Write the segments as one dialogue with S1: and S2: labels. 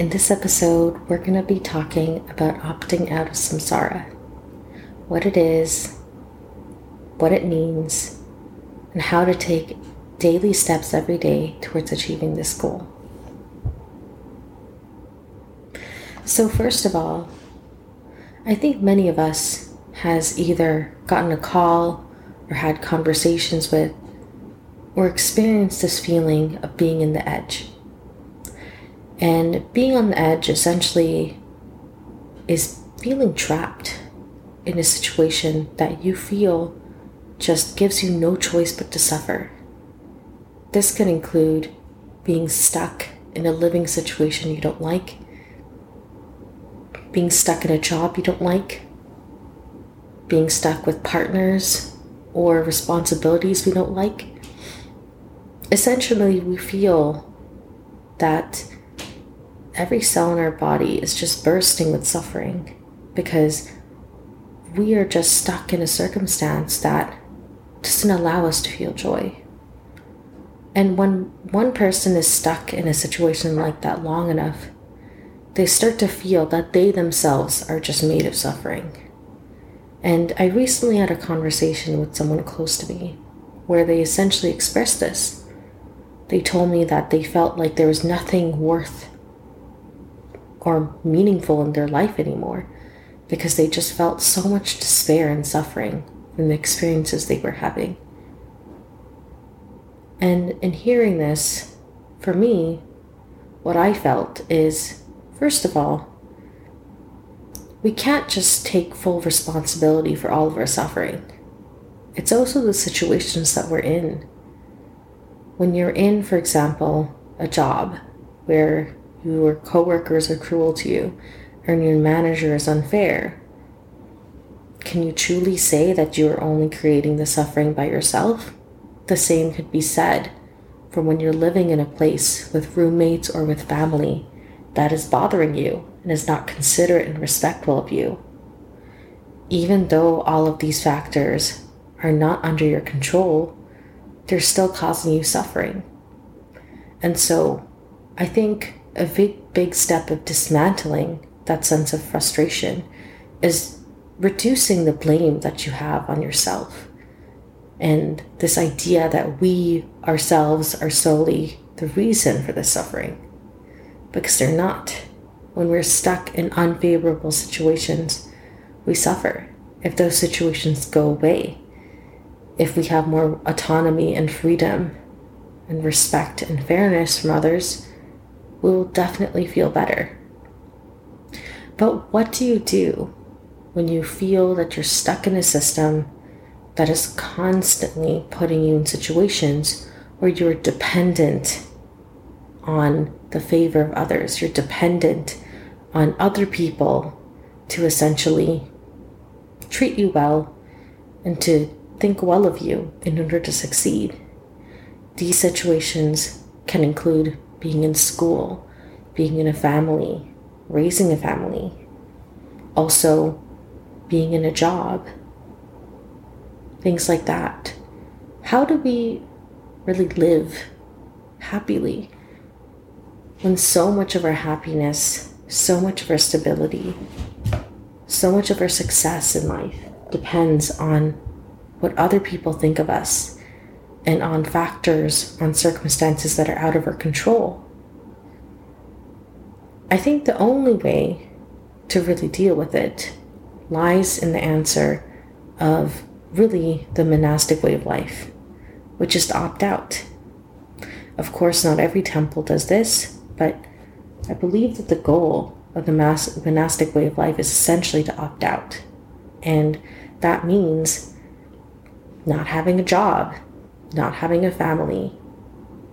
S1: In this episode, we're going to be talking about opting out of samsara what it is, what it means, and how to take daily steps every day towards achieving this goal. So, first of all, I think many of us has either gotten a call or had conversations with or experienced this feeling of being in the edge and being on the edge essentially is feeling trapped in a situation that you feel just gives you no choice but to suffer. This can include being stuck in a living situation you don't like, being stuck in a job you don't like, being stuck with partners or responsibilities we don't like. Essentially, we feel that every cell in our body is just bursting with suffering because we are just stuck in a circumstance that doesn't allow us to feel joy. And when one person is stuck in a situation like that long enough, they start to feel that they themselves are just made of suffering. And I recently had a conversation with someone close to me where they essentially expressed this. They told me that they felt like there was nothing worth or meaningful in their life anymore because they just felt so much despair and suffering from the experiences they were having. And in hearing this, for me, what I felt is first of all, we can't just take full responsibility for all of our suffering. It's also the situations that we're in. When you're in, for example, a job where your coworkers are cruel to you, or your manager is unfair, can you truly say that you are only creating the suffering by yourself? The same could be said for when you're living in a place with roommates or with family that is bothering you and is not considerate and respectful of you. Even though all of these factors are not under your control, they're still causing you suffering. And so I think a big, big step of dismantling that sense of frustration is reducing the blame that you have on yourself. And this idea that we ourselves are solely the reason for the suffering. Because they're not. When we're stuck in unfavorable situations, we suffer. If those situations go away, if we have more autonomy and freedom and respect and fairness from others, we will definitely feel better. But what do you do when you feel that you're stuck in a system that is constantly putting you in situations where you're dependent on the favor of others? You're dependent on other people to essentially treat you well and to think well of you in order to succeed. These situations can include being in school, being in a family, raising a family, also being in a job, things like that. How do we really live happily when so much of our happiness, so much of our stability, so much of our success in life depends on what other people think of us and on factors, on circumstances that are out of our control. I think the only way to really deal with it lies in the answer of really the monastic way of life, which is to opt out. Of course, not every temple does this, but I believe that the goal of the monastic way of life is essentially to opt out. And that means not having a job, not having a family,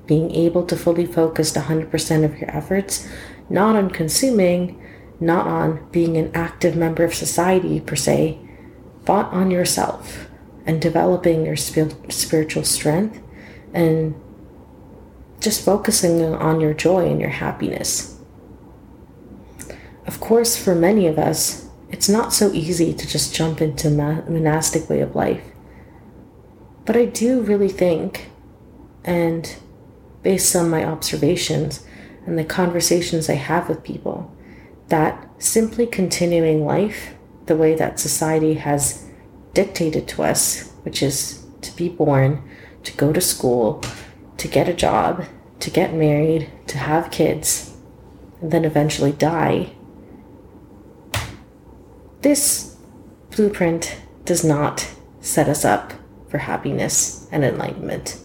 S1: being able to fully focus 100% of your efforts not on consuming not on being an active member of society per se, but on yourself and developing your spiritual strength and just focusing on your joy and your happiness. Of course, for many of us, it's not so easy to just jump into monastic way of life. But I do really think, and based on my observations and the conversations I have with people, that simply continuing life the way that society has dictated to us, which is to be born, to go to school, to get a job, to get married, to have kids, and then eventually die. This blueprint does not set us up for happiness and enlightenment.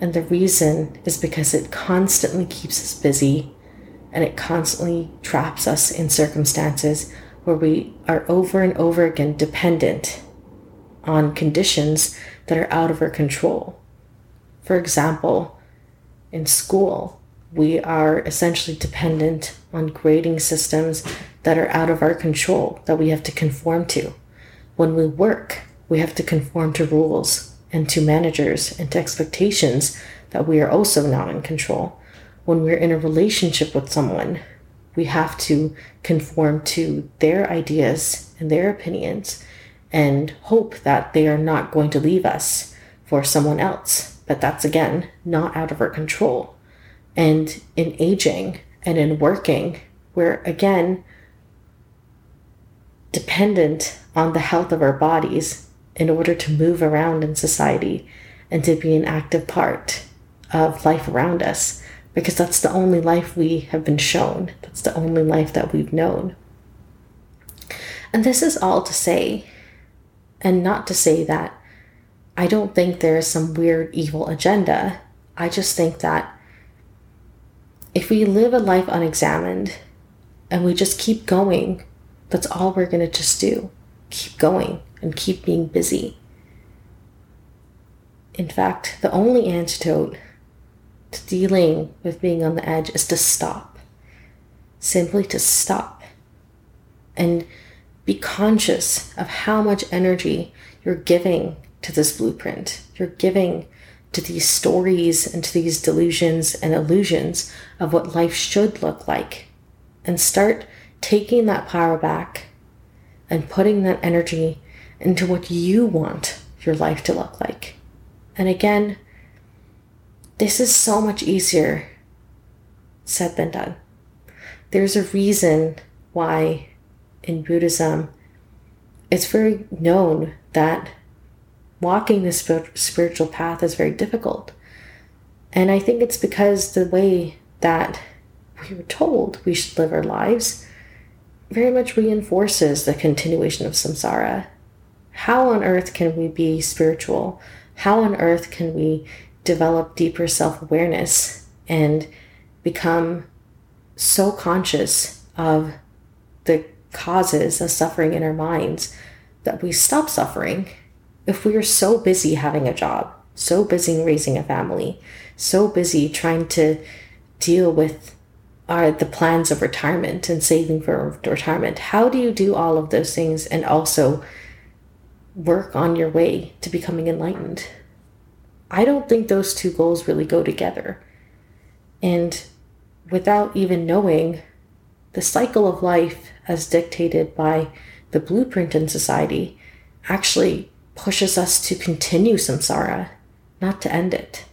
S1: And the reason is because it constantly keeps us busy and it constantly traps us in circumstances where we are over and over again dependent on conditions that are out of our control. For example, in school, we are essentially dependent on grading systems that are out of our control that we have to conform to. When we work, we have to conform to rules and to managers and to expectations that we are also not in control. When we're in a relationship with someone, we have to conform to their ideas and their opinions and hope that they are not going to leave us for someone else. But that's again not out of our control. And in aging and in working, we're again dependent on the health of our bodies in order to move around in society and to be an active part of life around us because that's the only life we have been shown. That's the only life that we've known. And this is all to say, and not to say that I don't think there is some weird evil agenda. I just think that if we live a life unexamined and we just keep going, that's all we're going to just do. Keep going and keep being busy. In fact, the only antidote to dealing with being on the edge is to stop. Simply to stop and be conscious of how much energy you're giving to this blueprint. You're giving to these stories and to these delusions and illusions of what life should look like. And start taking that power back and putting that energy into what you want your life to look like. And again, this is so much easier said than done. There's a reason why in Buddhism it's very known that walking the spiritual path is very difficult. And I think it's because the way that we were told we should live our lives very much reinforces the continuation of samsara. How on earth can we be spiritual? How on earth can we develop deeper self awareness and become so conscious of the causes of suffering in our minds that we stop suffering if we are so busy having a job, so busy raising a family, so busy trying to deal with our, the plans of retirement and saving for retirement. How do you do all of those things and also work on your way to becoming enlightened? I don't think those two goals really go together. And without even knowing, the cycle of life, as dictated by the blueprint in society, actually pushes us to continue samsara, not to end it.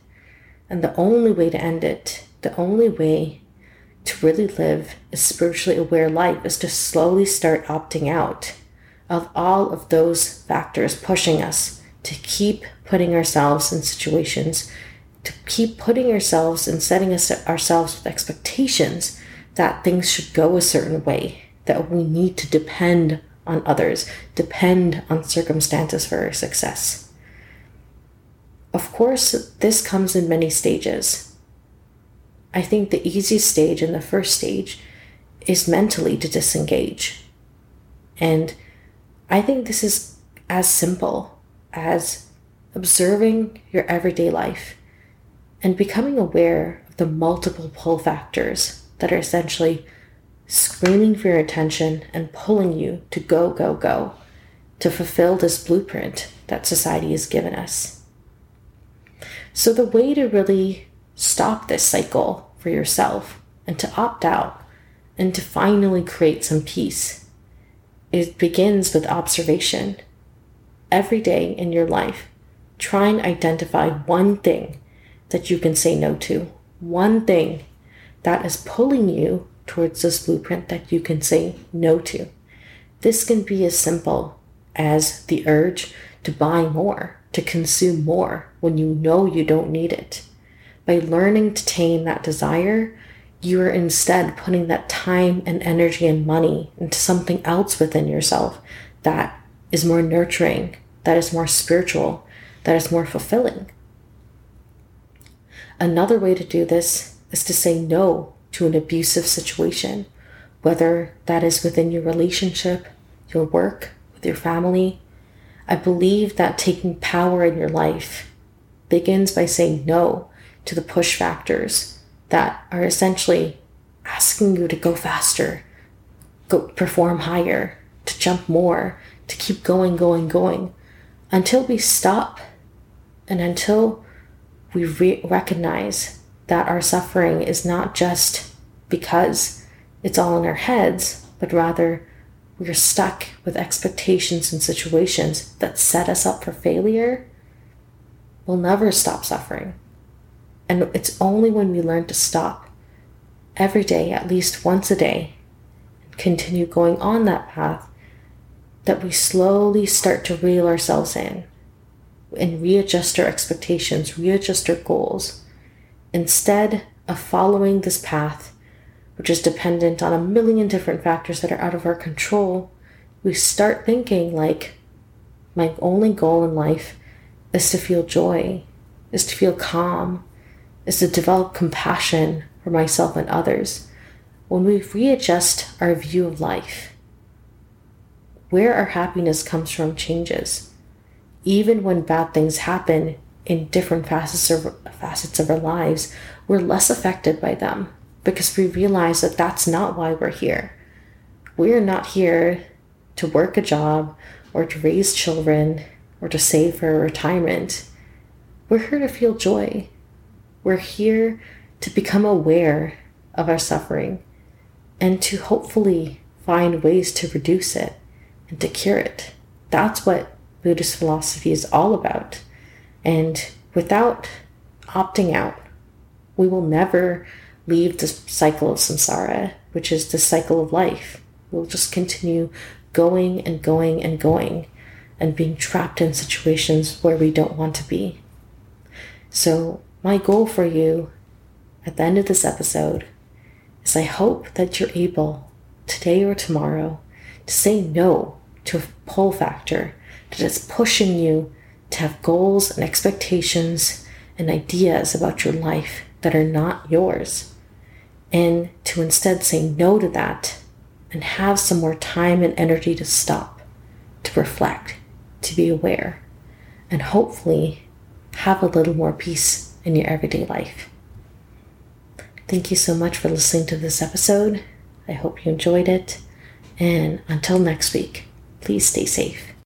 S1: And the only way to end it, the only way to really live a spiritually aware life is to slowly start opting out of all of those factors pushing us to keep putting ourselves in situations, to keep putting ourselves and setting us, ourselves with expectations that things should go a certain way, that we need to depend on others, depend on circumstances for our success. Of course, this comes in many stages. I think the easiest stage and the first stage is mentally to disengage. And I think this is as simple as observing your everyday life and becoming aware of the multiple pull factors that are essentially screaming for your attention and pulling you to go, go, go to fulfill this blueprint that society has given us. So, the way to really stop this cycle for yourself and to opt out and to finally create some peace, it begins with observation. Every day in your life, try and identify one thing that you can say no to, one thing that is pulling you towards this blueprint that you can say no to. This can be as simple as the urge to buy more, to consume more when you know you don't need it. By learning to tame that desire, you are instead putting that time and energy and money into something else within yourself that is more nurturing, that is more spiritual, that is more fulfilling. Another way to do this is to say no to an abusive situation, whether that is within your relationship, your work, with your family. I believe that taking power in your life begins by saying no to the push factors that are essentially asking you to go faster, go perform higher, to jump more, to keep going, going, going until we stop and until we re- recognize that our suffering is not just because it's all in our heads, but rather we're stuck with expectations and situations that set us up for failure, we'll never stop suffering. And it's only when we learn to stop every day, at least once a day, and continue going on that path, that we slowly start to reel ourselves in and readjust our expectations, readjust our goals, instead of following this path which is dependent on a million different factors that are out of our control, we start thinking like, my only goal in life is to feel joy, is to feel calm, is to develop compassion for myself and others. When we readjust our view of life, where our happiness comes from changes. Even when bad things happen in different facets of, facets of our lives, we're less affected by them because we realize that that's not why we're here. We're not here to work a job or to raise children or to save for retirement. We're here to feel joy. We're here to become aware of our suffering and to hopefully find ways to reduce it and to cure it. That's what Buddhist philosophy is all about. And without opting out, we will never leave the cycle of samsara, which is the cycle of life. We'll just continue going and going and going and being trapped in situations where we don't want to be. So, my goal for you at the end of this episode is I hope that you're able, today or tomorrow, to say no to a pull factor that is pushing you to have goals and expectations and ideas about your life that are not yours. And to instead say no to that and have some more time and energy to stop, to reflect, to be aware, and hopefully have a little more peace in your everyday life. Thank you so much for listening to this episode. I hope you enjoyed it. And until next week, please stay safe.